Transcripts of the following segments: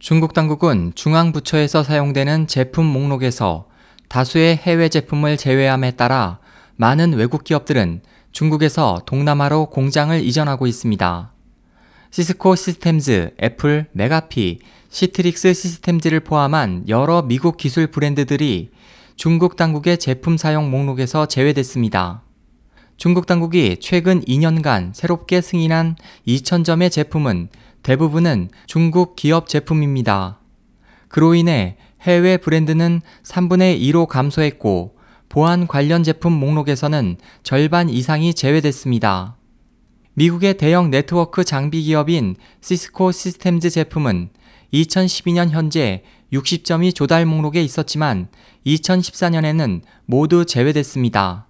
중국 당국은 중앙부처에서 사용되는 제품 목록에서 다수의 해외 제품을 제외함에 따라 많은 외국 기업들은 중국에서 동남아로 공장을 이전하고 있습니다. 시스코 시스템즈, 애플, 맥아피, 시트릭스 시스템즈를 포함한 여러 미국 기술 브랜드들이 중국 당국의 제품 사용 목록에서 제외됐습니다. 중국 당국이 최근 2년간 새롭게 승인한 2,000점의 제품은 대부분은 중국 기업 제품입니다. 그로 인해 해외 브랜드는 3분의 2로 감소했고 보안 관련 제품 목록에서는 절반 이상이 제외됐습니다. 미국의 대형 네트워크 장비 기업인 시스코 시스템즈 제품은 2012년 현재 60점이 조달 목록에 있었지만 2014년에는 모두 제외됐습니다.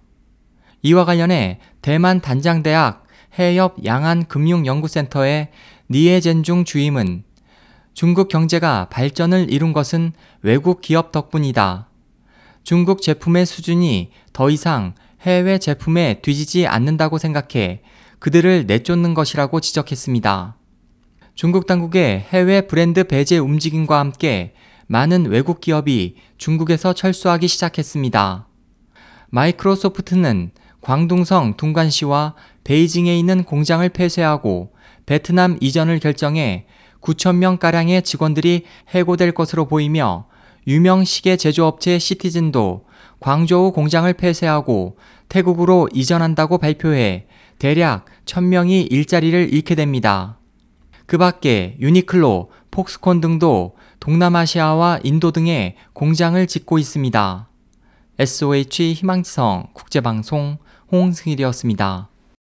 이와 관련해 대만 단장대학 해협 양안금융연구센터의 니에젠중 주임은 중국 경제가 발전을 이룬 것은 외국 기업 덕분이다. 중국 제품의 수준이 더 이상 해외 제품에 뒤지지 않는다고 생각해 그들을 내쫓는 것이라고 지적했습니다. 중국 당국의 해외 브랜드 배제 움직임과 함께 많은 외국 기업이 중국에서 철수하기 시작했습니다. 마이크로소프트는 광둥성 둥관시와 베이징에 있는 공장을 폐쇄하고 베트남 이전을 결정해 9천명가량의 직원들이 해고될 것으로 보이며 유명 시계 제조업체 시티즌도 광저우 공장을 폐쇄하고 태국으로 이전한다고 발표해 대략 1000명이 일자리를 잃게 됩니다. 그 밖에 유니클로, 폭스콘 등도 동남아시아와 인도 등에 공장을 짓고 있습니다. SOH 희망지성 국제방송 홍승일이었습니다.